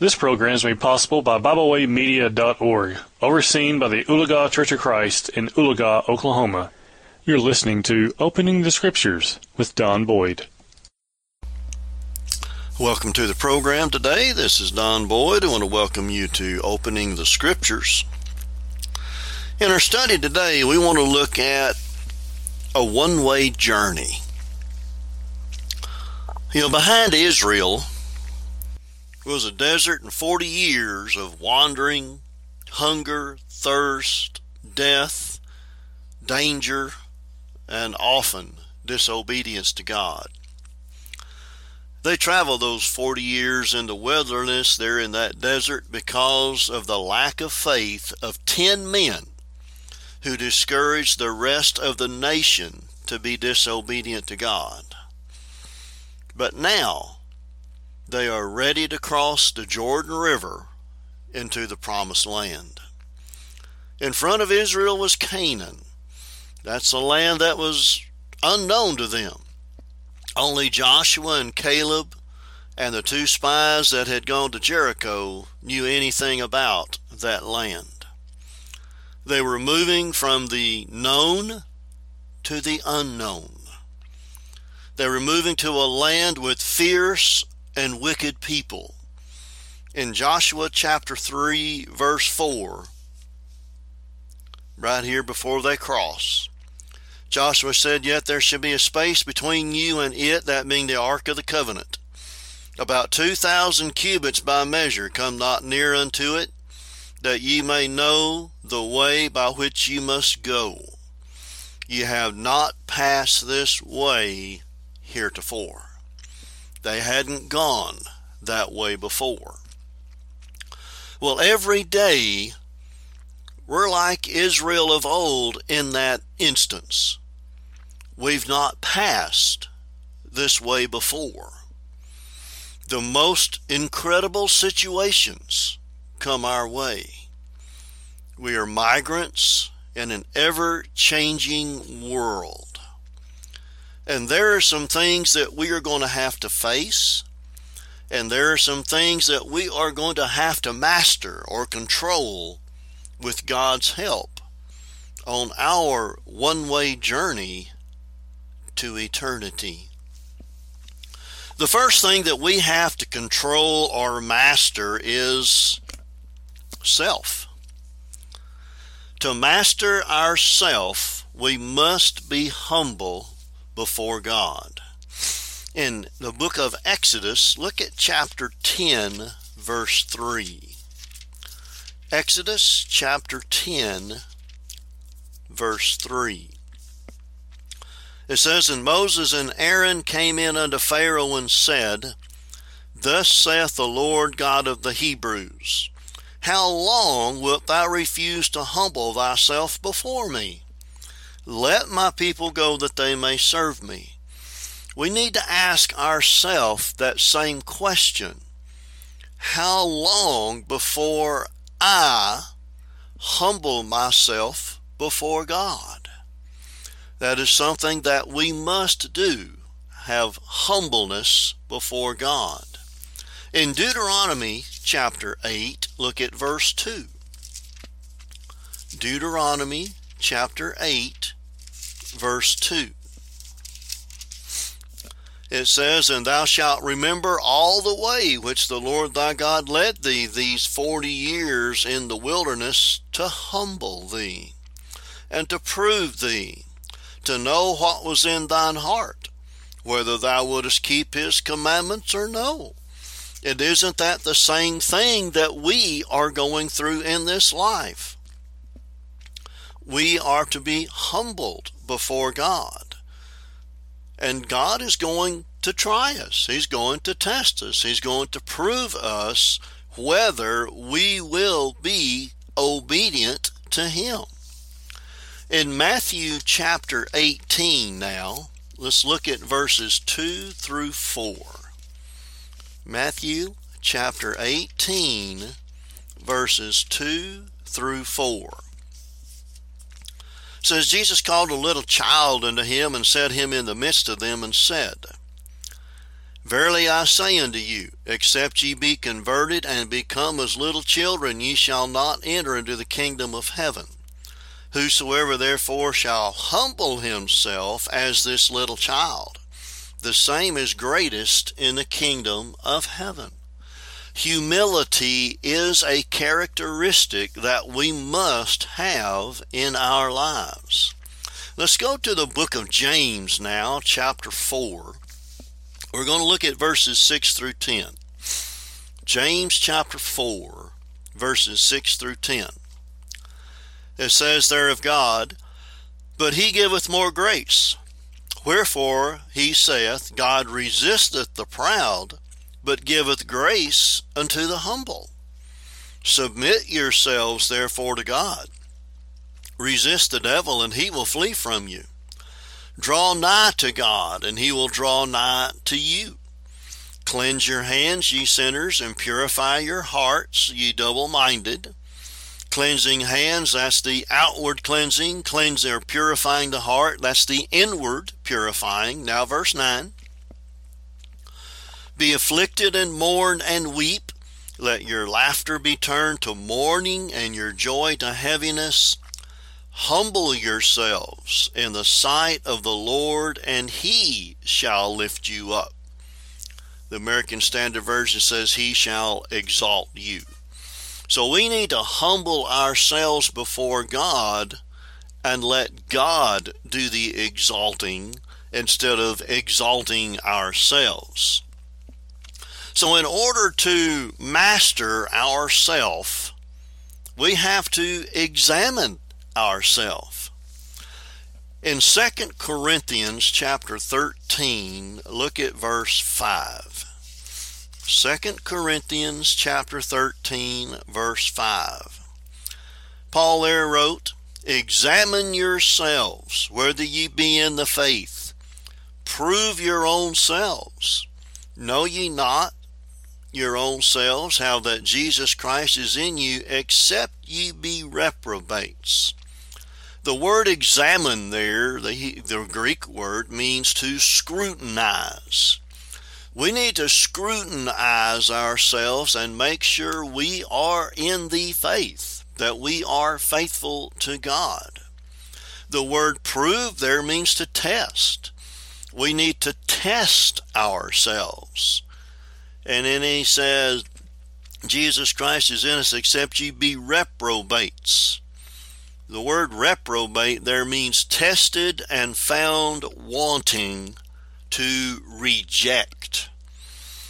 This program is made possible by BibleWayMedia.org, overseen by the Oologah Church of Christ in Oologah, Oklahoma. You're listening to Opening the Scriptures with Don Boyd. Welcome to the program today. This is Don Boyd. I want to welcome you to Opening the Scriptures. In our study today, we want to look at a one way journey. You know, behind Israel was a desert and 40 years of wandering, hunger, thirst, death, danger, and often disobedience to God. They traveled those 40 years in the wilderness there in that desert because of the lack of faith of 10 men who discouraged the rest of the nation to be disobedient to God. But now they are ready to cross the Jordan River into the promised land. In front of Israel was Canaan. That's a land that was unknown to them. Only Joshua and Caleb and the two spies that had gone to Jericho knew anything about that land. They were moving from the known to the unknown. They were moving to a land with fierce and wicked people. In Joshua chapter 3, verse 4, right here before they cross, Joshua said, Yet there shall be a space between you and it, that being the ark of the covenant. About two thousand cubits by measure, come not near unto it, that ye may know the way by which ye must go. Ye have not passed this way heretofore. They hadn't gone that way before. Well, every day we're like Israel of old in that instance. We've not passed this way before. The most incredible situations come our way. We are migrants in an ever changing world. And there are some things that we are going to have to face, and there are some things that we are going to have to master or control with God's help on our one way journey to eternity. The first thing that we have to control or master is self. To master ourself, we must be humble before God. In the book of Exodus, look at chapter 10, verse 3. Exodus chapter 10, verse 3. It says, And Moses and Aaron came in unto Pharaoh and said, Thus saith the Lord God of the Hebrews, How long wilt thou refuse to humble thyself before me? Let my people go that they may serve me. We need to ask ourselves that same question. How long before I humble myself before God? That is something that we must do, have humbleness before God. In Deuteronomy chapter 8, look at verse 2. Deuteronomy chapter 8, verse 2. It says, And thou shalt remember all the way which the Lord thy God led thee these forty years in the wilderness to humble thee, and to prove thee, to know what was in thine heart, whether thou wouldest keep his commandments or no. It isn't that the same thing that we are going through in this life. We are to be humbled before God. And God is going to try us. He's going to test us. He's going to prove us whether we will be obedient to Him. In Matthew chapter 18 now, let's look at verses 2 through 4. Matthew chapter 18, verses 2 through 4. Says, Jesus called a little child unto him and set him in the midst of them and said, Verily I say unto you, except ye be converted and become as little children, ye shall not enter into the kingdom of heaven. Whosoever therefore shall humble himself as this little child, the same is greatest in the kingdom of heaven. Humility is a characteristic that we must have in our lives. Let's go to the book of James now, chapter 4. We're going to look at verses 6 through 10. James chapter 4, verses 6 through 10. It says there of God, But he giveth more grace. Wherefore he saith, God resisteth the proud, but giveth grace unto the humble. Submit yourselves therefore to God. Resist the devil, and he will flee from you. Draw nigh to God, and he will draw nigh to you. Cleanse your hands, ye sinners, and purify your hearts, ye double minded. Cleansing hands, that's the outward cleansing. Cleanse or purifying the heart, that's the inward purifying. Now, verse 9. Be afflicted and mourn and weep. Let your laughter be turned to mourning and your joy to heaviness. Humble yourselves in the sight of the Lord, and he shall lift you up. The American Standard Version says, He shall exalt you. So we need to humble ourselves before God and let God do the exalting instead of exalting ourselves. So, in order to master ourself, we have to examine ourself. In 2 Corinthians chapter 13, look at verse 5. 2 Corinthians chapter 13, verse 5. Paul there wrote, Examine yourselves whether ye be in the faith. Prove your own selves. Know ye not your own selves how that Jesus Christ is in you, except ye be reprobates. The word examine there, the, the Greek word, means to scrutinize. We need to scrutinize ourselves and make sure we are in the faith, that we are faithful to God. The word prove there means to test. We need to test ourselves. And then he says, Jesus Christ is in us except ye be reprobates. The word reprobate there means tested and found wanting to reject.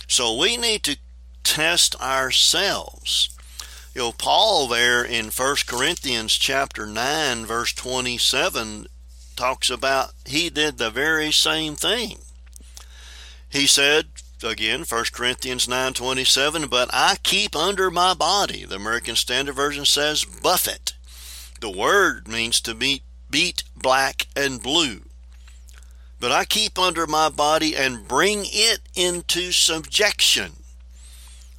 So we need to test ourselves. You know, Paul there in 1 Corinthians chapter 9 verse 27 talks about he did the very same thing. He said, again 1 corinthians 9.27 but i keep under my body the american standard version says buffet the word means to beat, beat black and blue. But I keep under my body and bring it into subjection,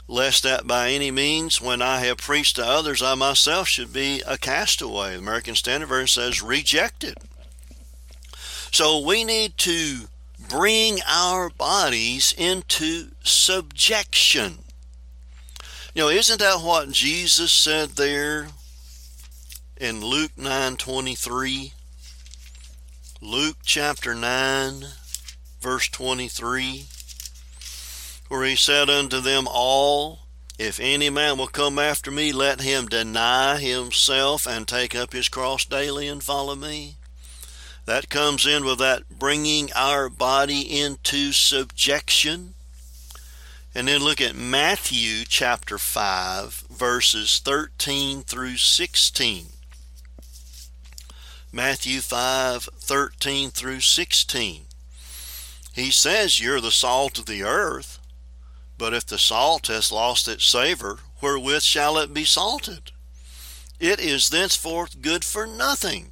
lest that by any means, when I have preached to others, I myself should be a castaway. The American Standard Version says rejected. So we need to bring our bodies into subjection. You know, isn't that what Jesus said there in Luke 9:23 Luke chapter 9 verse 23 where he said unto them all if any man will come after me let him deny himself and take up his cross daily and follow me that comes in with that bringing our body into subjection and then look at Matthew chapter 5 verses 13 through 16 Matthew 5 13 through 16. He says, You're the salt of the earth, but if the salt has lost its savor, wherewith shall it be salted? It is thenceforth good for nothing,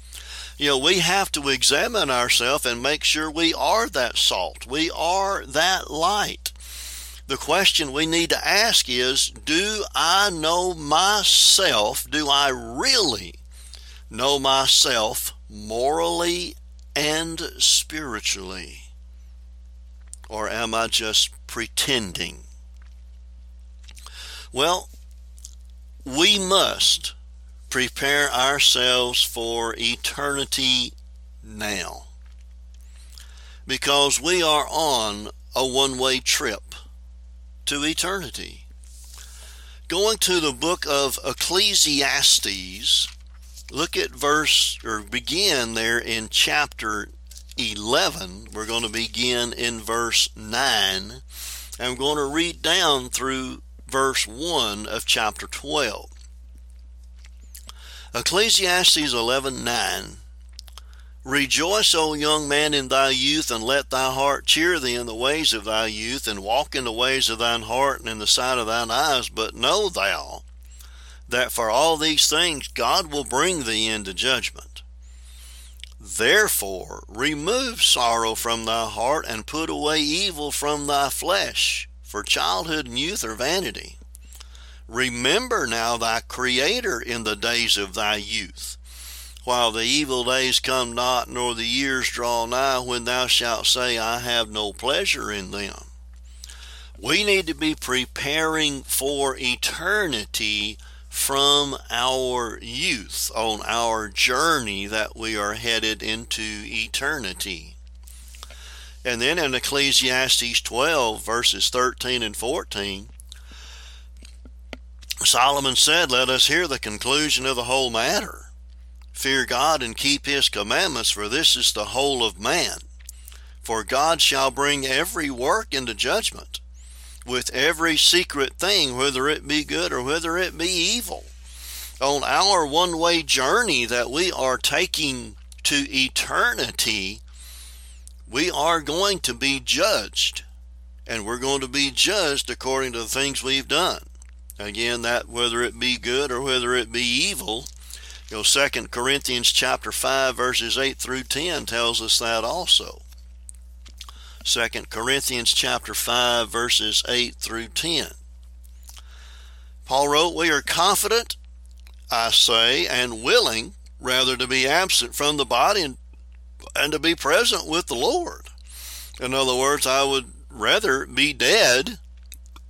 You know, we have to examine ourselves and make sure we are that salt. We are that light. The question we need to ask is Do I know myself? Do I really know myself morally and spiritually? Or am I just pretending? Well, we must prepare ourselves for eternity now because we are on a one way trip to eternity. Going to the book of Ecclesiastes, look at verse or begin there in chapter 11. We're going to begin in verse 9 and we're going to read down through verse 1 of chapter 12. Ecclesiastes 11:9 Rejoice, O young man, in thy youth, and let thy heart cheer thee in the ways of thy youth, and walk in the ways of thine heart and in the sight of thine eyes. But know thou that for all these things God will bring thee into judgment. Therefore, remove sorrow from thy heart, and put away evil from thy flesh for childhood and youth are vanity. Remember now thy Creator in the days of thy youth, while the evil days come not, nor the years draw nigh, when thou shalt say, I have no pleasure in them. We need to be preparing for eternity from our youth on our journey that we are headed into eternity. And then in Ecclesiastes 12, verses 13 and 14, Solomon said, Let us hear the conclusion of the whole matter. Fear God and keep his commandments, for this is the whole of man. For God shall bring every work into judgment, with every secret thing, whether it be good or whether it be evil. On our one way journey that we are taking to eternity, we are going to be judged. And we're going to be judged according to the things we've done. Again, that whether it be good or whether it be evil, you know, 2 Corinthians chapter 5 verses 8 through 10 tells us that also. Second Corinthians chapter 5 verses 8 through 10. Paul wrote, We are confident, I say, and willing rather to be absent from the body and and to be present with the Lord. In other words, I would rather be dead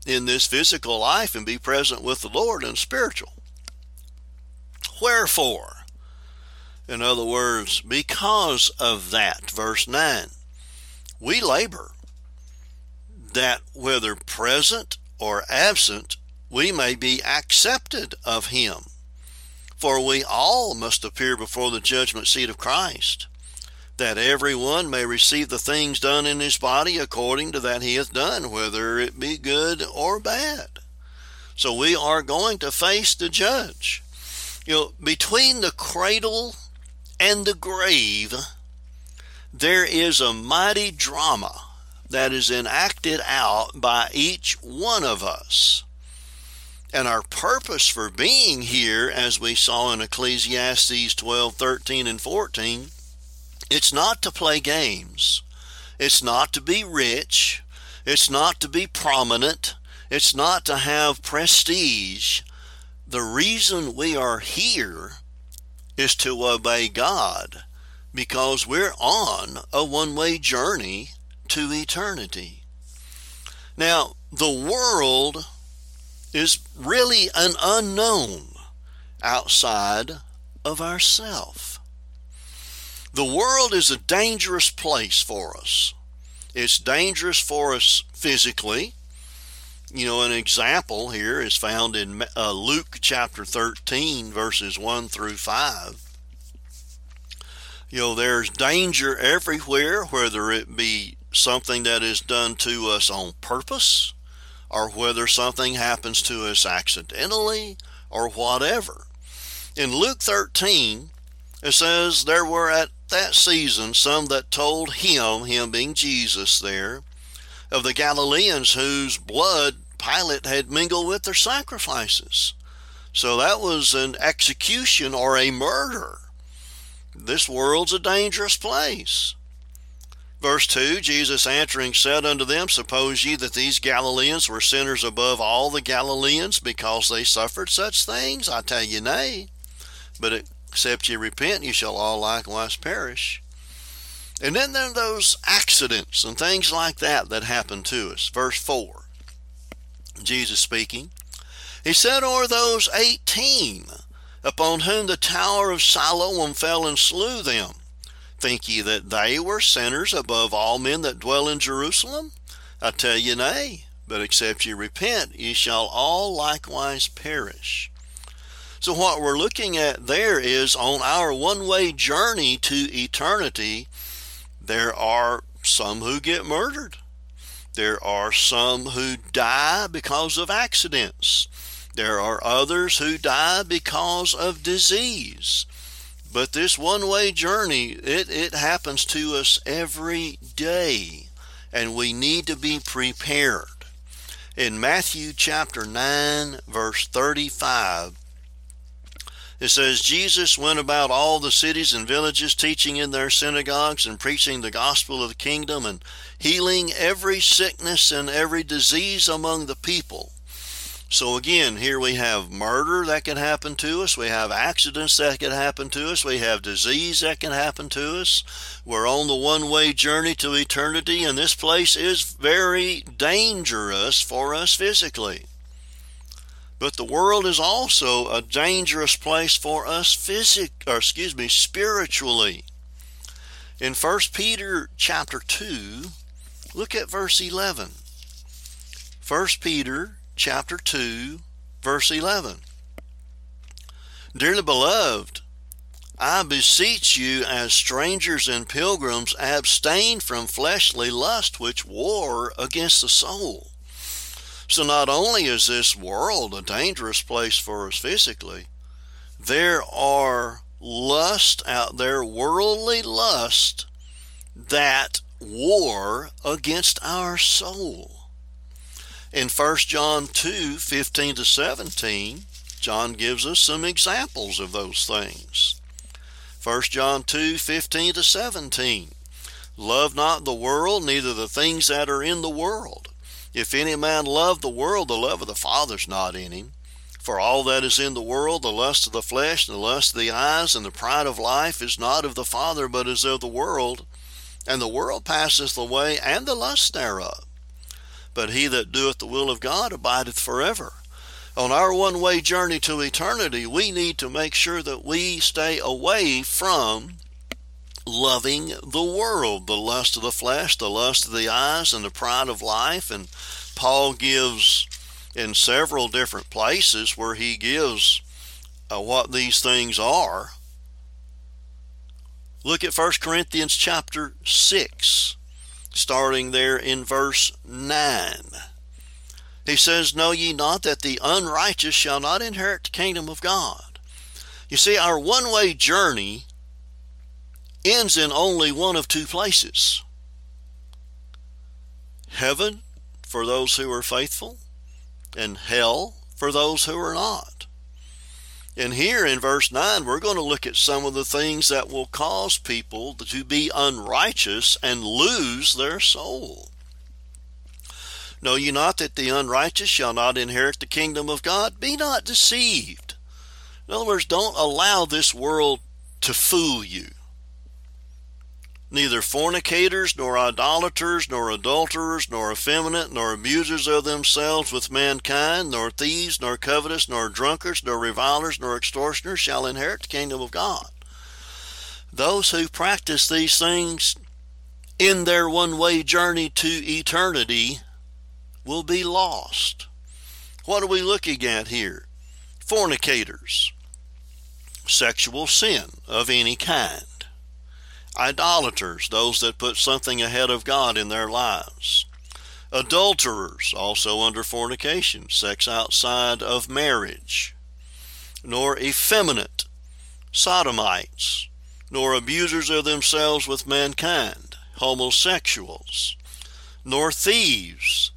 in this physical life and be present with the Lord in spiritual. Wherefore? In other words, because of that, verse 9, we labor that whether present or absent, we may be accepted of Him. For we all must appear before the judgment seat of Christ that every one may receive the things done in his body according to that he hath done, whether it be good or bad. So we are going to face the judge. You know, between the cradle and the grave, there is a mighty drama that is enacted out by each one of us. And our purpose for being here, as we saw in Ecclesiastes 12, 13, and 14, it's not to play games. It's not to be rich. It's not to be prominent. It's not to have prestige. The reason we are here is to obey God because we're on a one way journey to eternity. Now, the world is really an unknown outside of ourself. The world is a dangerous place for us. It's dangerous for us physically. You know, an example here is found in uh, Luke chapter 13, verses 1 through 5. You know, there's danger everywhere, whether it be something that is done to us on purpose, or whether something happens to us accidentally, or whatever. In Luke 13, it says, There were at that season some that told him, him being Jesus there, of the Galileans whose blood Pilate had mingled with their sacrifices. So that was an execution or a murder. This world's a dangerous place. Verse 2 Jesus answering said unto them, Suppose ye that these Galileans were sinners above all the Galileans because they suffered such things? I tell you, nay. But except ye repent, ye shall all likewise perish. And then there are those accidents and things like that that happen to us. Verse 4 Jesus speaking, He said, Or those eighteen upon whom the tower of Siloam fell and slew them Think ye that they were sinners above all men that dwell in Jerusalem? I tell you, nay, but except ye repent, ye shall all likewise perish. So, what we're looking at there is on our one way journey to eternity, there are some who get murdered. There are some who die because of accidents. There are others who die because of disease. But this one way journey, it, it happens to us every day, and we need to be prepared. In Matthew chapter 9, verse 35, it says, Jesus went about all the cities and villages, teaching in their synagogues and preaching the gospel of the kingdom and healing every sickness and every disease among the people. So again, here we have murder that can happen to us. We have accidents that can happen to us. We have disease that can happen to us. We're on the one way journey to eternity, and this place is very dangerous for us physically. But the world is also a dangerous place for us physic or excuse me, spiritually. In 1 Peter chapter 2, look at verse 11. 1 Peter chapter 2, verse 11. Dearly beloved, I beseech you, as strangers and pilgrims, abstain from fleshly lust which war against the soul. So, not only is this world a dangerous place for us physically, there are lust out there, worldly lust, that war against our soul. In 1 John 2 15 to 17, John gives us some examples of those things. 1 John 2 15 to 17. Love not the world, neither the things that are in the world. If any man love the world, the love of the Father is not in him. For all that is in the world, the lust of the flesh, and the lust of the eyes, and the pride of life, is not of the Father, but is of the world. And the world passeth away, and the lust thereof but he that doeth the will of God abideth forever. On our one way journey to eternity, we need to make sure that we stay away from loving the world, the lust of the flesh, the lust of the eyes, and the pride of life. And Paul gives in several different places where he gives uh, what these things are. Look at 1 Corinthians chapter 6 starting there in verse 9. He says, Know ye not that the unrighteous shall not inherit the kingdom of God? You see, our one way journey ends in only one of two places heaven for those who are faithful, and hell for those who are not. And here in verse 9, we're going to look at some of the things that will cause people to be unrighteous and lose their soul. Know ye not that the unrighteous shall not inherit the kingdom of God? Be not deceived. In other words, don't allow this world to fool you neither fornicators, nor idolaters, nor adulterers, nor effeminate, nor abusers of themselves with mankind, nor thieves, nor covetous, nor drunkards, nor revilers, nor extortioners shall inherit the kingdom of God. Those who practice these things in their one way journey to eternity will be lost. What are we looking at here? Fornicators, sexual sin of any kind idolaters, those that put something ahead of God in their lives, adulterers, also under fornication, sex outside of marriage, nor effeminate, sodomites, nor abusers of themselves with mankind, homosexuals, nor thieves,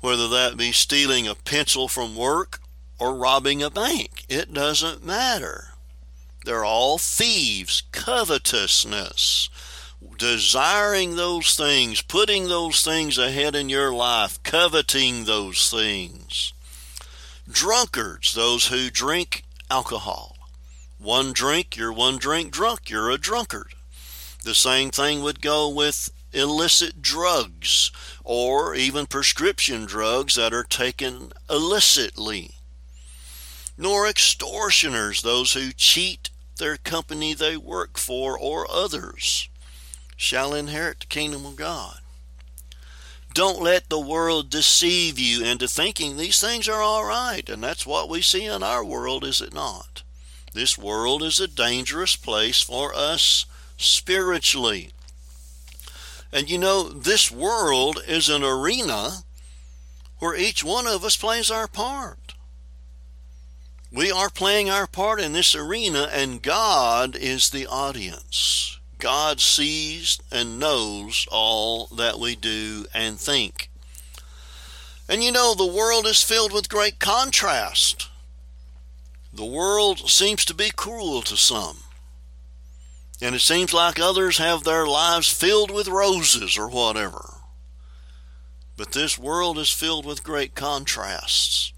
whether that be stealing a pencil from work or robbing a bank. It doesn't matter. They're all thieves, covetousness, desiring those things, putting those things ahead in your life, coveting those things. Drunkards, those who drink alcohol. One drink, you're one drink drunk, you're a drunkard. The same thing would go with illicit drugs or even prescription drugs that are taken illicitly. Nor extortioners, those who cheat their company they work for or others, shall inherit the kingdom of God. Don't let the world deceive you into thinking these things are all right. And that's what we see in our world, is it not? This world is a dangerous place for us spiritually. And you know, this world is an arena where each one of us plays our part. We are playing our part in this arena, and God is the audience. God sees and knows all that we do and think. And you know, the world is filled with great contrast. The world seems to be cruel to some. And it seems like others have their lives filled with roses or whatever. But this world is filled with great contrasts.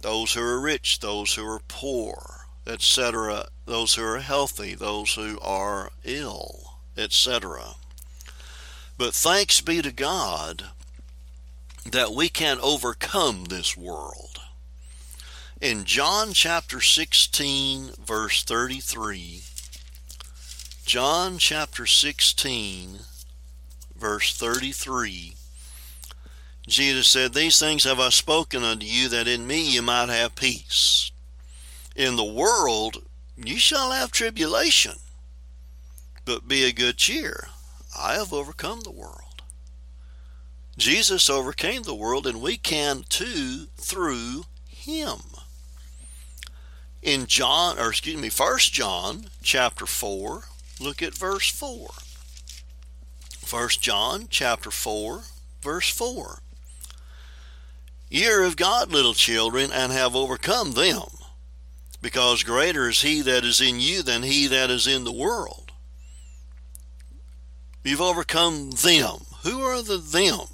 Those who are rich, those who are poor, etc., those who are healthy, those who are ill, etc. But thanks be to God that we can overcome this world. In John chapter 16, verse 33, John chapter 16, verse 33. Jesus said, These things have I spoken unto you, that in me you might have peace. In the world you shall have tribulation, but be of good cheer. I have overcome the world. Jesus overcame the world, and we can too through him. In John, or excuse me, First John chapter 4, Look at verse 4. 1 John chapter 4, verse 4. Ye are of God, little children, and have overcome them, because greater is he that is in you than he that is in the world. You've overcome them. Who are the them?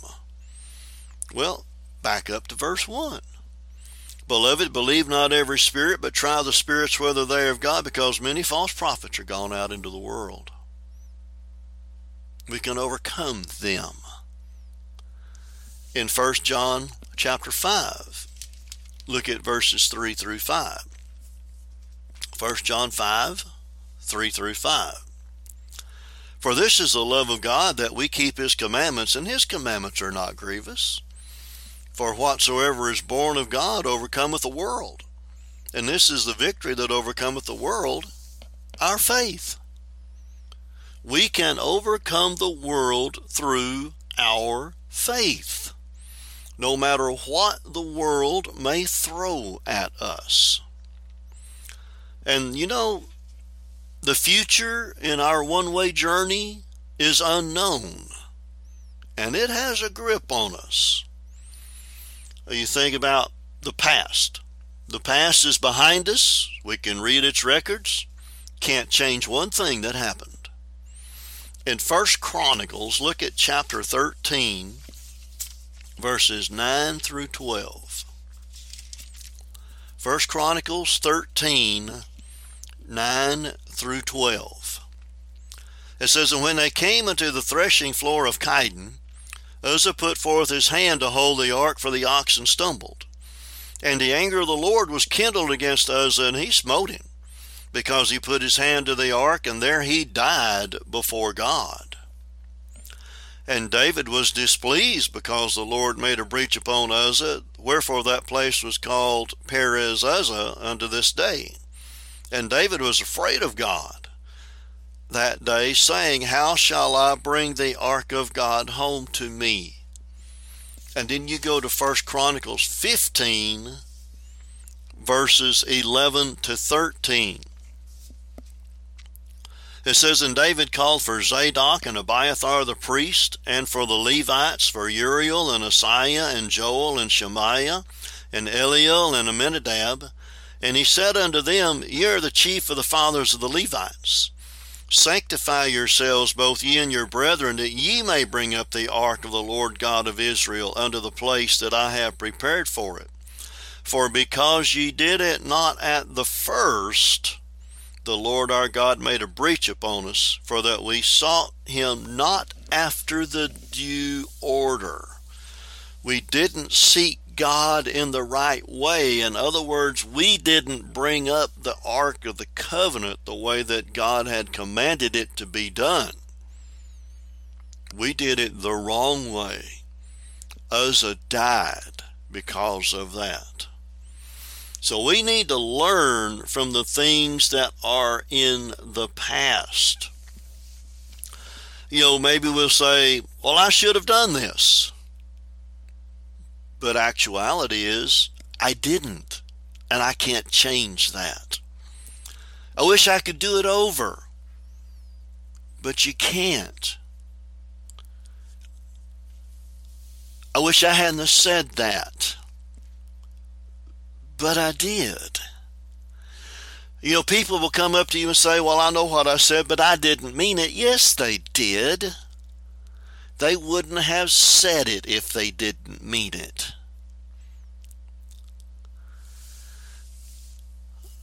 Well, back up to verse 1. Beloved, believe not every spirit, but try the spirits whether they are of God, because many false prophets are gone out into the world. We can overcome them. In 1 John chapter 5, look at verses 3 through 5. 1 John 5, 3 through 5. For this is the love of God, that we keep his commandments, and his commandments are not grievous. For whatsoever is born of God overcometh the world. And this is the victory that overcometh the world, our faith. We can overcome the world through our faith, no matter what the world may throw at us. And you know, the future in our one way journey is unknown, and it has a grip on us you think about the past. The past is behind us. We can read its records. Can't change one thing that happened. In First Chronicles, look at chapter 13, verses 9 through 12. First Chronicles 13, 9 through 12. It says, And when they came unto the threshing floor of Chidon, Uzzah put forth his hand to hold the ark, for the oxen stumbled. And the anger of the Lord was kindled against Uzzah, and he smote him, because he put his hand to the ark, and there he died before God. And David was displeased because the Lord made a breach upon Uzzah, wherefore that place was called Perez Uzzah unto this day. And David was afraid of God that day, saying, How shall I bring the ark of God home to me? And then you go to First Chronicles 15, verses 11 to 13. It says, And David called for Zadok and Abiathar the priest, and for the Levites, for Uriel and Asaiah and Joel and Shemaiah, and Eliel and Amminadab. And he said unto them, Ye are the chief of the fathers of the Levites. Sanctify yourselves, both ye and your brethren, that ye may bring up the ark of the Lord God of Israel unto the place that I have prepared for it. For because ye did it not at the first, the Lord our God made a breach upon us, for that we sought him not after the due order. We didn't seek God in the right way. In other words, we didn't bring up the Ark of the Covenant the way that God had commanded it to be done. We did it the wrong way. Uzzah died because of that. So we need to learn from the things that are in the past. You know, maybe we'll say, well, I should have done this. But actuality is, I didn't, and I can't change that. I wish I could do it over, but you can't. I wish I hadn't said that, but I did. You know, people will come up to you and say, Well, I know what I said, but I didn't mean it. Yes, they did. They wouldn't have said it if they didn't mean it.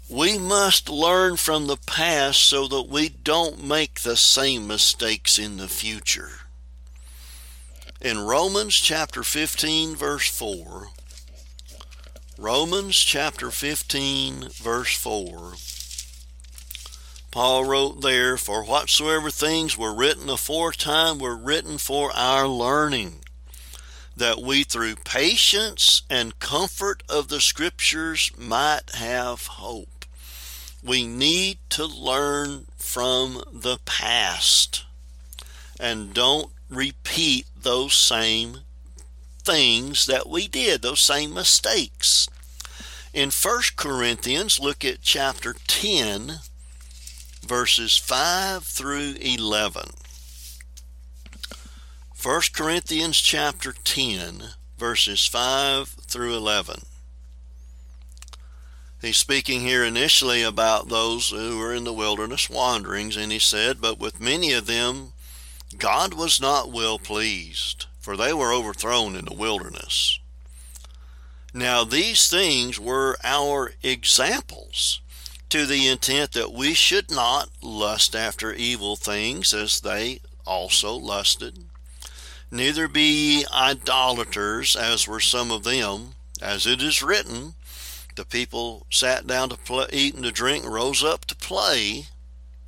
We must learn from the past so that we don't make the same mistakes in the future. In Romans chapter 15, verse 4, Romans chapter 15, verse 4, Paul wrote there, For whatsoever things were written aforetime were written for our learning, that we through patience and comfort of the Scriptures might have hope. We need to learn from the past and don't repeat those same things that we did, those same mistakes. In 1 Corinthians, look at chapter 10 verses 5 through 11. 1 Corinthians chapter 10, verses 5 through 11. He's speaking here initially about those who were in the wilderness wanderings, and he said, But with many of them God was not well pleased, for they were overthrown in the wilderness. Now these things were our examples to the intent that we should not lust after evil things as they also lusted. Neither be ye idolaters, as were some of them, as it is written, the people sat down to play, eat and to drink, rose up to play.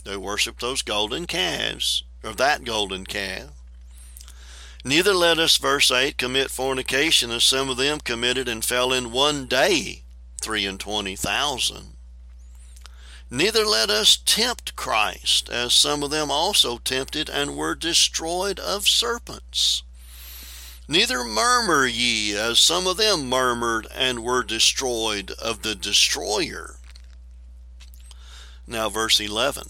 They worshiped those golden calves, or that golden calf. Neither let us, verse 8, commit fornication as some of them committed and fell in one day three and twenty thousand. Neither let us tempt Christ, as some of them also tempted and were destroyed of serpents. Neither murmur ye, as some of them murmured and were destroyed of the destroyer. Now, verse 11.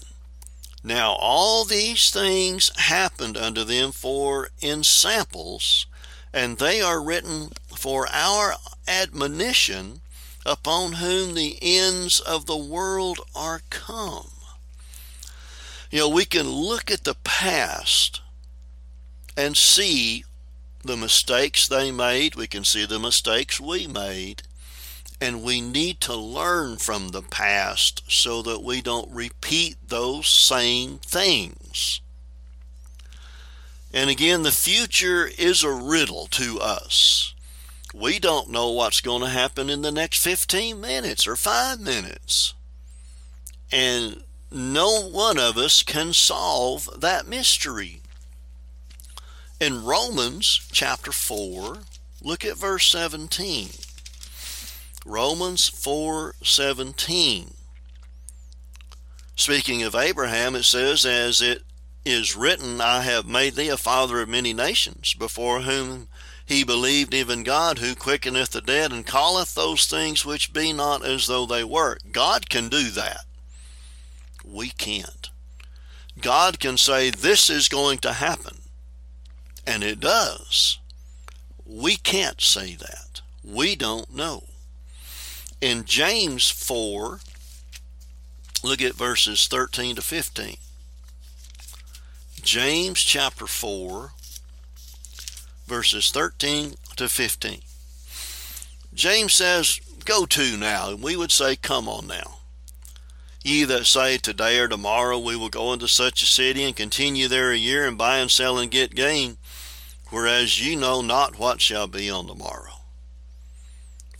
Now all these things happened unto them for in samples, and they are written for our admonition upon whom the ends of the world are come. You know, we can look at the past and see the mistakes they made. We can see the mistakes we made. And we need to learn from the past so that we don't repeat those same things. And again, the future is a riddle to us we don't know what's going to happen in the next 15 minutes or five minutes. And no one of us can solve that mystery. In Romans chapter 4, look at verse 17. Romans 4:17. Speaking of Abraham, it says, As it is written, I have made thee a father of many nations, before whom he believed even God who quickeneth the dead and calleth those things which be not as though they were. God can do that. We can't. God can say, This is going to happen. And it does. We can't say that. We don't know. In James 4, look at verses 13 to 15. James chapter 4, verses 13 to 15. James says, Go to now. And we would say, Come on now. Ye that say, Today or tomorrow we will go into such a city and continue there a year and buy and sell and get gain, whereas ye know not what shall be on the morrow.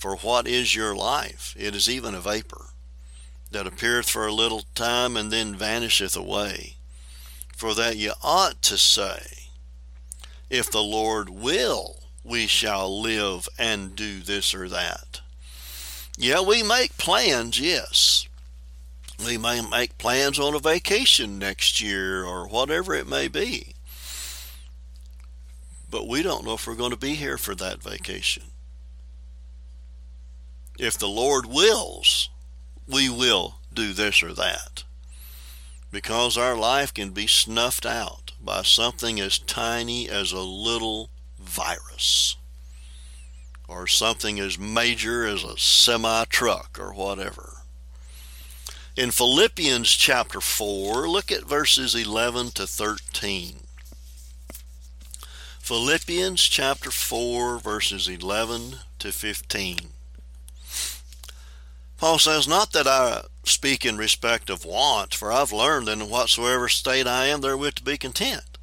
For what is your life? It is even a vapor that appeareth for a little time and then vanisheth away. For that ye ought to say, If the Lord will, we shall live and do this or that. Yeah, we make plans, yes. We may make plans on a vacation next year or whatever it may be. But we don't know if we're going to be here for that vacation. If the Lord wills, we will do this or that. Because our life can be snuffed out by something as tiny as a little virus or something as major as a semi truck or whatever. In Philippians chapter 4, look at verses 11 to 13. Philippians chapter 4, verses 11 to 15. Paul says, Not that I speak in respect of want, for I've learned in whatsoever state I am therewith to be content.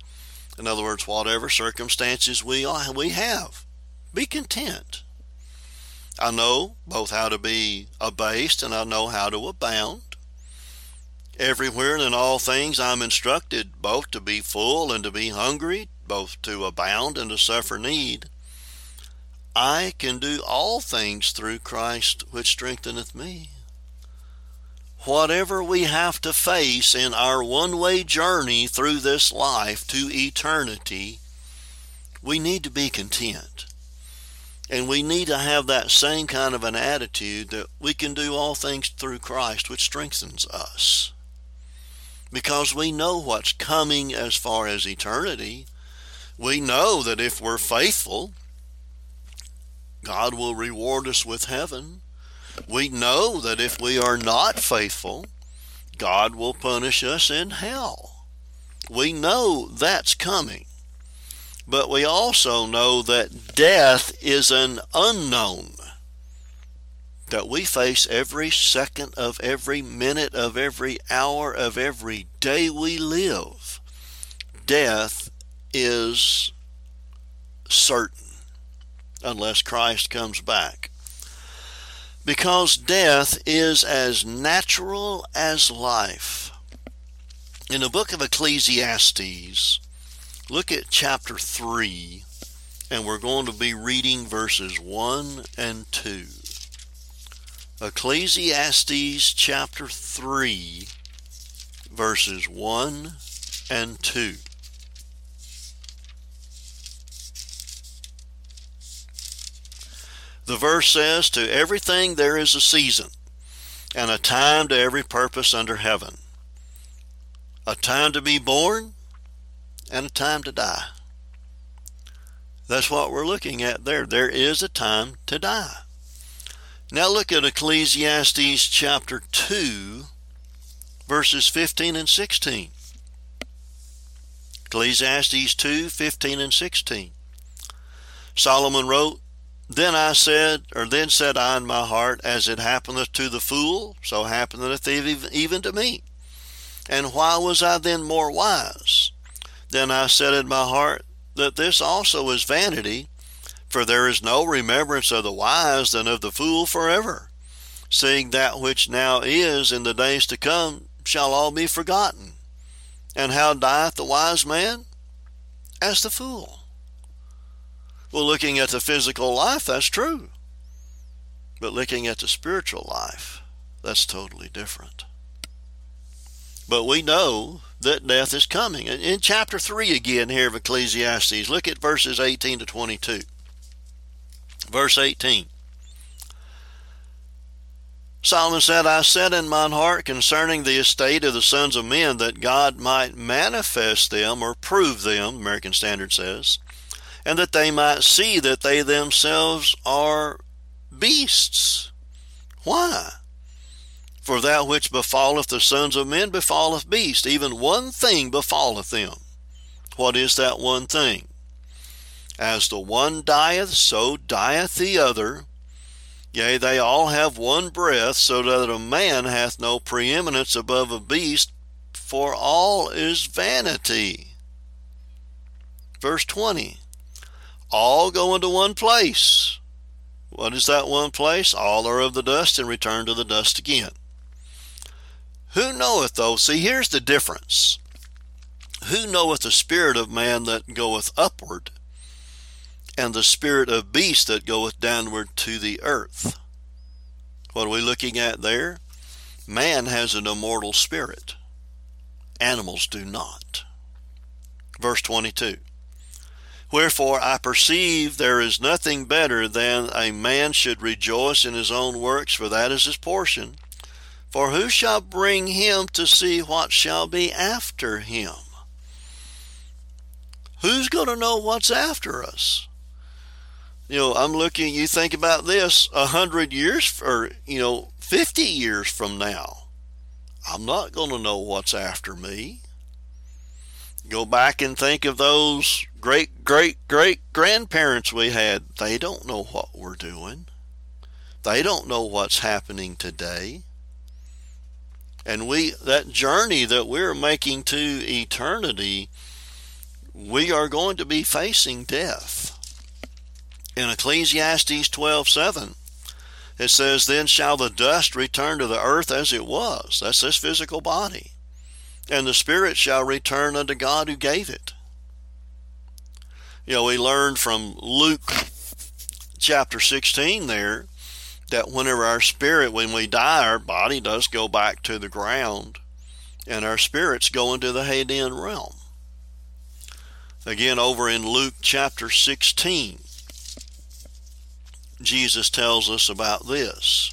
In other words, whatever circumstances we, we have, be content. I know both how to be abased and I know how to abound. Everywhere and in all things I'm instructed both to be full and to be hungry, both to abound and to suffer need. I can do all things through Christ which strengtheneth me. Whatever we have to face in our one way journey through this life to eternity, we need to be content. And we need to have that same kind of an attitude that we can do all things through Christ, which strengthens us because we know what's coming as far as eternity. We know that if we're faithful, God will reward us with heaven. We know that if we are not faithful, God will punish us in hell. We know that's coming. But we also know that death is an unknown that we face every second of every minute of every hour of every day we live. Death is certain unless Christ comes back. Because death is as natural as life. In the book of Ecclesiastes, look at chapter 3, and we're going to be reading verses 1 and 2. Ecclesiastes chapter 3, verses 1 and 2. The verse says, To everything there is a season, and a time to every purpose under heaven, a time to be born, and a time to die. That's what we're looking at there. There is a time to die. Now look at Ecclesiastes chapter 2, verses 15 and 16. Ecclesiastes 2, 15 and 16. Solomon wrote, Then I said, or then said I in my heart, As it happeneth to the fool, so happeneth even to me. And why was I then more wise? Then I said in my heart, That this also is vanity, for there is no remembrance of the wise than of the fool forever, seeing that which now is in the days to come shall all be forgotten. And how dieth the wise man? As the fool. Well, looking at the physical life, that's true. But looking at the spiritual life, that's totally different. But we know that death is coming. In chapter 3 again here of Ecclesiastes, look at verses 18 to 22. Verse 18 Solomon said, I said in mine heart concerning the estate of the sons of men that God might manifest them or prove them, American Standard says, and that they might see that they themselves are beasts. Why? For that which befalleth the sons of men befalleth beasts, even one thing befalleth them. What is that one thing? As the one dieth, so dieth the other. Yea, they all have one breath, so that a man hath no preeminence above a beast, for all is vanity. Verse 20 All go into one place. What is that one place? All are of the dust and return to the dust again. Who knoweth, though? See, here's the difference. Who knoweth the spirit of man that goeth upward, and the spirit of beast that goeth downward to the earth. What are we looking at there? Man has an immortal spirit. Animals do not. Verse 22. Wherefore I perceive there is nothing better than a man should rejoice in his own works, for that is his portion. For who shall bring him to see what shall be after him? Who's going to know what's after us? you know, I'm looking, you think about this a hundred years or, you know, 50 years from now. I'm not going to know what's after me. Go back and think of those great, great, great grandparents we had. They don't know what we're doing. They don't know what's happening today. And we, that journey that we're making to eternity, we are going to be facing death in Ecclesiastes 12:7 it says then shall the dust return to the earth as it was that's this physical body and the spirit shall return unto God who gave it you know we learned from Luke chapter 16 there that whenever our spirit when we die our body does go back to the ground and our spirits go into the Hadean realm again over in Luke chapter 16 Jesus tells us about this.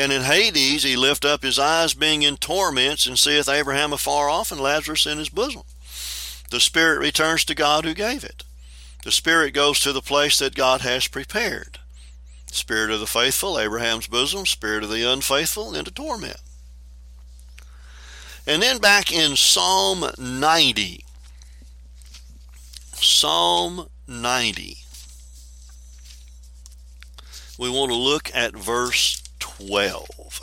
And in Hades he lift up his eyes, being in torments, and seeth Abraham afar off and Lazarus in his bosom. The spirit returns to God who gave it. The spirit goes to the place that God has prepared. Spirit of the faithful, Abraham's bosom, spirit of the unfaithful, into torment. And then back in Psalm 90, Psalm 90. We want to look at verse 12.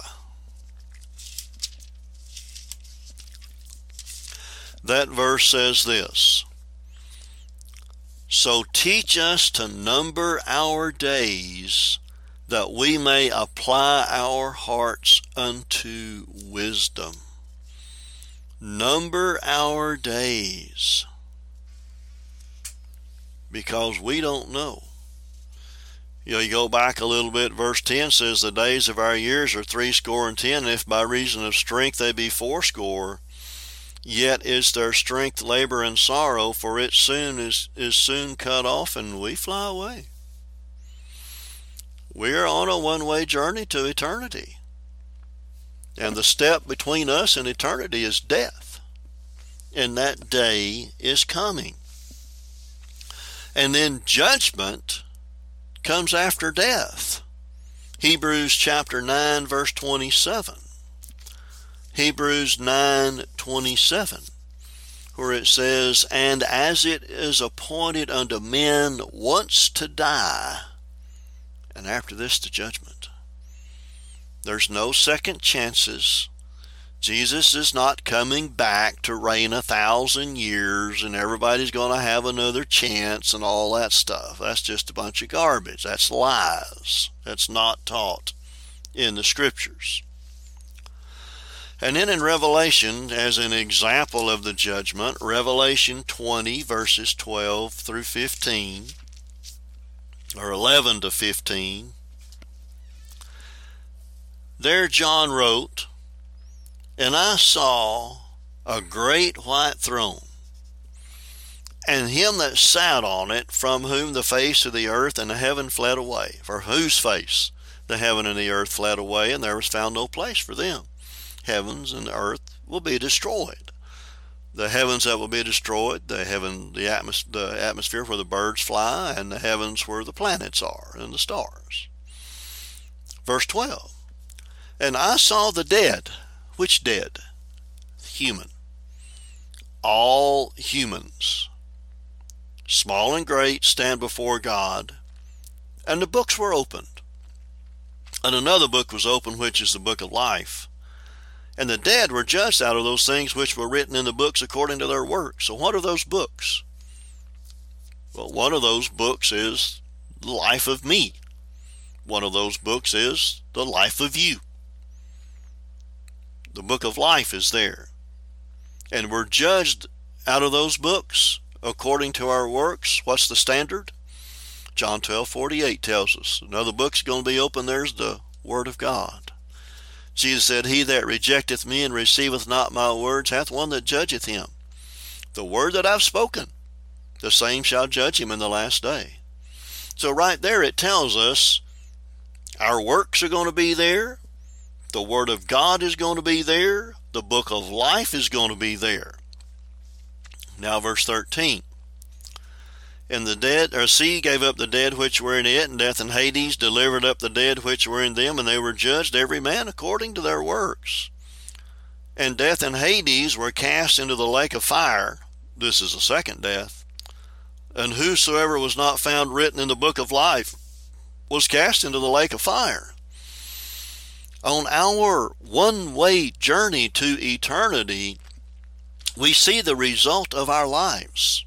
That verse says this So teach us to number our days that we may apply our hearts unto wisdom. Number our days because we don't know. You know, you go back a little bit, verse 10 says, The days of our years are threescore and ten, if by reason of strength they be fourscore, yet is their strength labor and sorrow, for it soon is, is soon cut off, and we fly away. We are on a one way journey to eternity. And the step between us and eternity is death. And that day is coming. And then judgment comes after death. Hebrews chapter 9 verse 27. Hebrews 9:27 where it says, "And as it is appointed unto men once to die, and after this the judgment." There's no second chances. Jesus is not coming back to reign a thousand years and everybody's going to have another chance and all that stuff. That's just a bunch of garbage. That's lies. That's not taught in the scriptures. And then in Revelation, as an example of the judgment, Revelation 20, verses 12 through 15, or 11 to 15, there John wrote, And I saw a great white throne, and him that sat on it, from whom the face of the earth and the heaven fled away. For whose face the heaven and the earth fled away, and there was found no place for them. Heavens and earth will be destroyed. The heavens that will be destroyed, the heaven, the, atmos- the atmosphere where the birds fly, and the heavens where the planets are and the stars. Verse 12. And I saw the dead. Which dead? Human. All humans, small and great, stand before God, and the books were opened. And another book was opened, which is the book of life. And the dead were judged out of those things which were written in the books according to their works. So, what are those books? Well, one of those books is the life of me. One of those books is the life of you. The book of life is there. And we're judged out of those books according to our works. What's the standard? John 12 48 tells us. Another book's going to be open. There's the Word of God. Jesus said, He that rejecteth me and receiveth not my words hath one that judgeth him. The word that I've spoken, the same shall judge him in the last day. So, right there, it tells us our works are going to be there, the Word of God is going to be there, the book of life is going to be there. Now, verse 13. And the dead, or sea gave up the dead which were in it, and death and Hades delivered up the dead which were in them, and they were judged every man according to their works. And death and Hades were cast into the lake of fire. This is the second death. And whosoever was not found written in the book of life was cast into the lake of fire. On our one way journey to eternity, we see the result of our lives.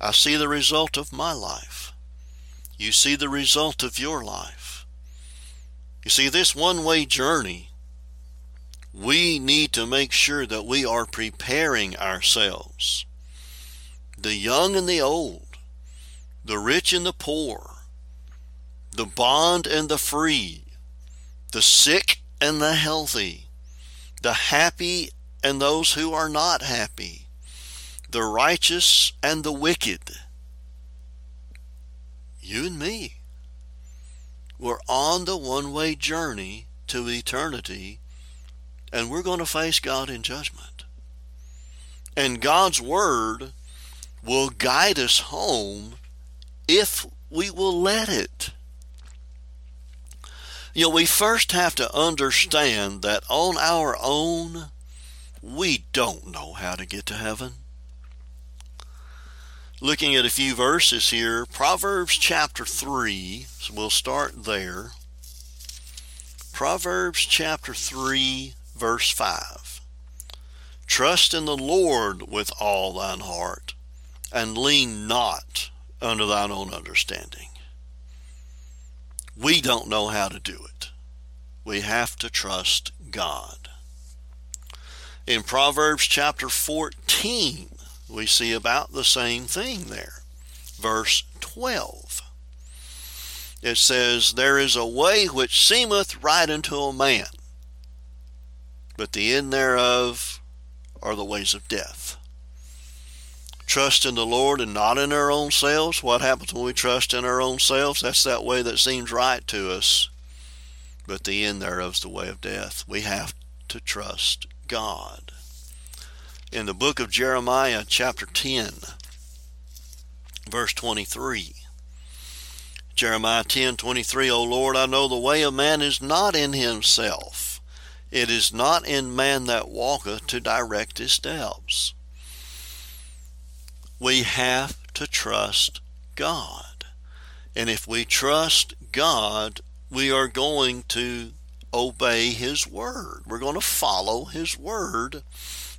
I see the result of my life. You see the result of your life. You see, this one way journey, we need to make sure that we are preparing ourselves. The young and the old, the rich and the poor, the bond and the free, the sick and the healthy, the happy and those who are not happy, the righteous and the wicked. You and me. We're on the one way journey to eternity, and we're going to face God in judgment. And God's Word will guide us home if we will let it. You know, we first have to understand that on our own, we don't know how to get to heaven looking at a few verses here. Proverbs chapter 3, so we'll start there. Proverbs chapter 3, verse 5. Trust in the Lord with all thine heart, and lean not unto thine own understanding. We don't know how to do it. We have to trust God. In Proverbs chapter 14, we see about the same thing there. Verse 12. It says, There is a way which seemeth right unto a man, but the end thereof are the ways of death. Trust in the Lord and not in our own selves. What happens when we trust in our own selves? That's that way that seems right to us, but the end thereof is the way of death. We have to trust God in the book of Jeremiah, chapter 10, verse 23. Jeremiah 10 23, O Lord, I know the way of man is not in himself. It is not in man that walketh to direct his steps. We have to trust God. And if we trust God, we are going to obey His Word. We're going to follow His Word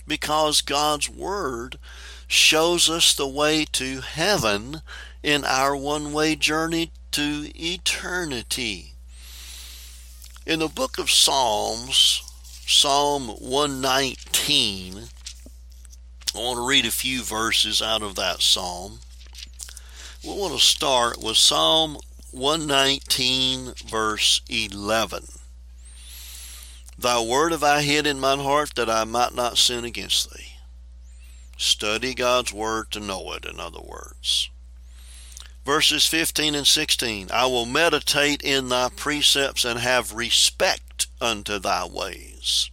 because God's Word shows us the way to heaven in our one way journey to eternity. In the book of Psalms, Psalm 119, I want to read a few verses out of that psalm. We want to start with Psalm 119, verse 11. Thy word have I hid in mine heart that I might not sin against thee. Study God's word to know it, in other words. Verses 15 and 16 I will meditate in thy precepts and have respect unto thy ways.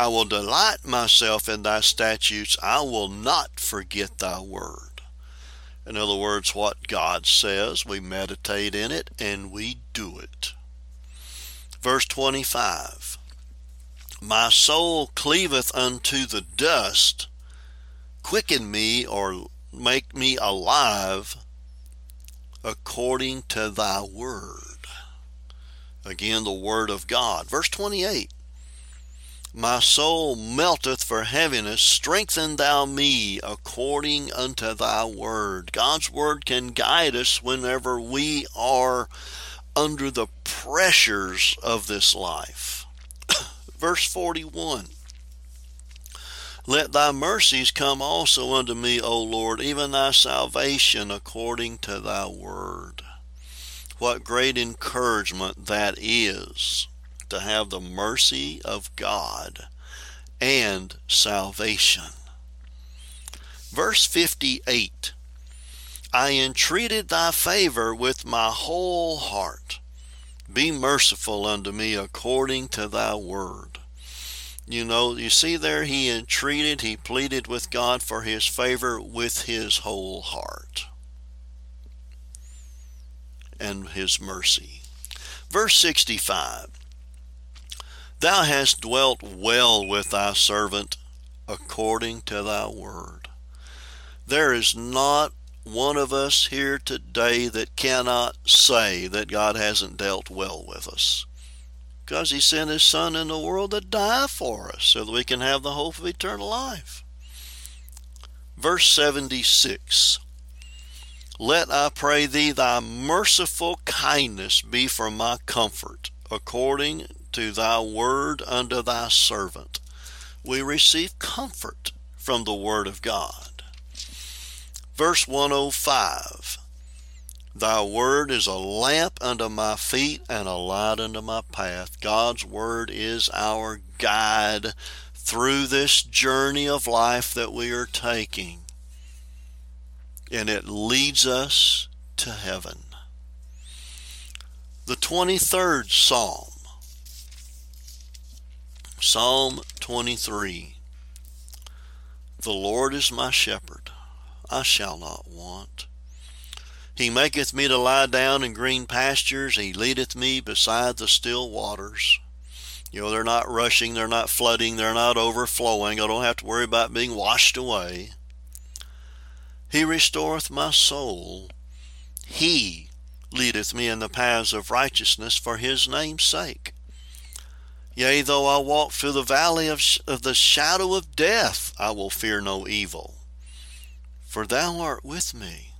I will delight myself in thy statutes. I will not forget thy word. In other words, what God says, we meditate in it and we do it. Verse 25 My soul cleaveth unto the dust, quicken me or make me alive according to thy word. Again, the word of God. Verse 28 My soul melteth for heaviness, strengthen thou me according unto thy word. God's word can guide us whenever we are under the pressures of this life. Verse 41 let thy mercies come also unto me, O Lord, even thy salvation according to thy word. What great encouragement that is to have the mercy of God and salvation. Verse 58 I entreated thy favor with my whole heart. Be merciful unto me according to thy word. You know, you see there, he entreated, he pleaded with God for his favor with his whole heart and his mercy. Verse 65 Thou hast dwelt well with thy servant according to thy word. There is not one of us here today that cannot say that God hasn't dealt well with us because he sent his son in the world to die for us so that we can have the hope of eternal life. Verse 76 Let I pray thee thy merciful kindness be for my comfort, according to thy word unto thy servant. We receive comfort from the word of God. Verse 105 Thy word is a lamp unto my feet and a light unto my path. God's word is our guide through this journey of life that we are taking. And it leads us to heaven. The 23rd Psalm, Psalm 23. The Lord is my shepherd, I shall not want. He maketh me to lie down in green pastures. He leadeth me beside the still waters. You know, they're not rushing, they're not flooding, they're not overflowing. I don't have to worry about being washed away. He restoreth my soul. He leadeth me in the paths of righteousness for his name's sake. Yea, though I walk through the valley of, of the shadow of death, I will fear no evil. For thou art with me.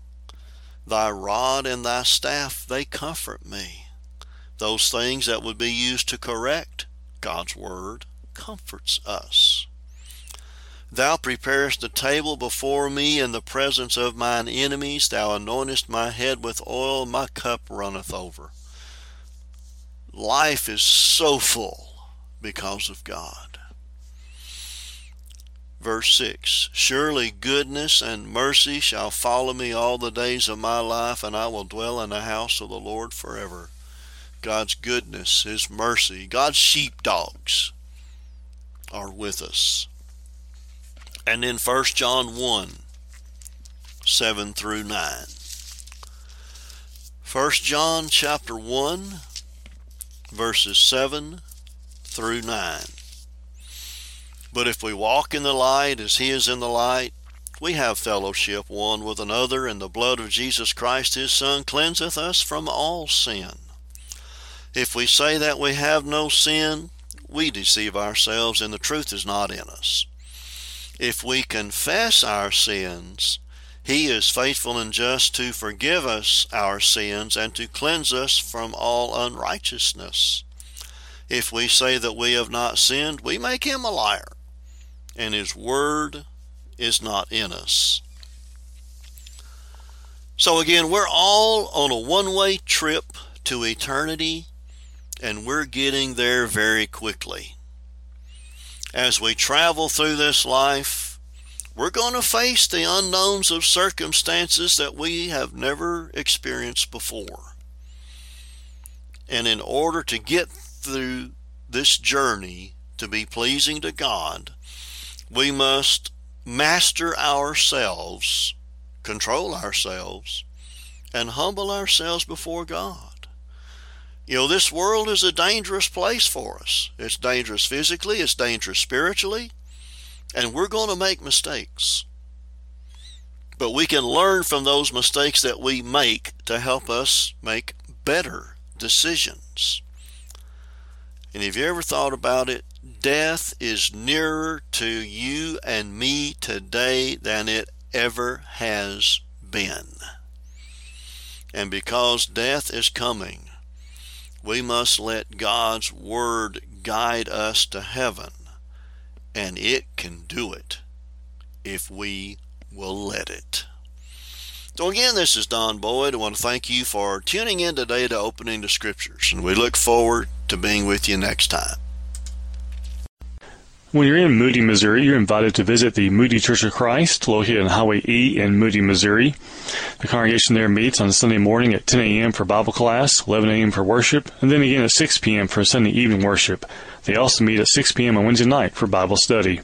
Thy rod and thy staff, they comfort me. Those things that would be used to correct, God's Word comforts us. Thou preparest a table before me in the presence of mine enemies. Thou anointest my head with oil, my cup runneth over. Life is so full because of God. Verse 6 Surely goodness and mercy shall follow me all the days of my life, and I will dwell in the house of the Lord forever. God's goodness, His mercy, God's sheepdogs are with us. And in 1 John 1 7 through 9. 1 John chapter 1 verses 7 through 9. But if we walk in the light as he is in the light, we have fellowship one with another, and the blood of Jesus Christ his Son cleanseth us from all sin. If we say that we have no sin, we deceive ourselves and the truth is not in us. If we confess our sins, he is faithful and just to forgive us our sins and to cleanse us from all unrighteousness. If we say that we have not sinned, we make him a liar, and his word is not in us. So again, we're all on a one way trip to eternity, and we're getting there very quickly. As we travel through this life, we're going to face the unknowns of circumstances that we have never experienced before. And in order to get through this journey to be pleasing to God, we must master ourselves, control ourselves, and humble ourselves before God. You know, this world is a dangerous place for us. It's dangerous physically, it's dangerous spiritually, and we're going to make mistakes. But we can learn from those mistakes that we make to help us make better decisions. And have you ever thought about it? Death is nearer to you and me today than it ever has been. And because death is coming, we must let God's Word guide us to heaven. And it can do it if we will let it. So again, this is Don Boyd. I want to thank you for tuning in today to Opening the Scriptures, and we look forward to being with you next time. When you're in Moody, Missouri, you're invited to visit the Moody Church of Christ, located on Highway E in Moody, Missouri. The congregation there meets on Sunday morning at 10 a.m. for Bible class, 11 a.m. for worship, and then again at 6 p.m. for Sunday evening worship. They also meet at 6 p.m. on Wednesday night for Bible study.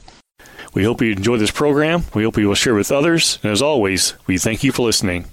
We hope you enjoy this program. We hope you will share with others. And as always, we thank you for listening.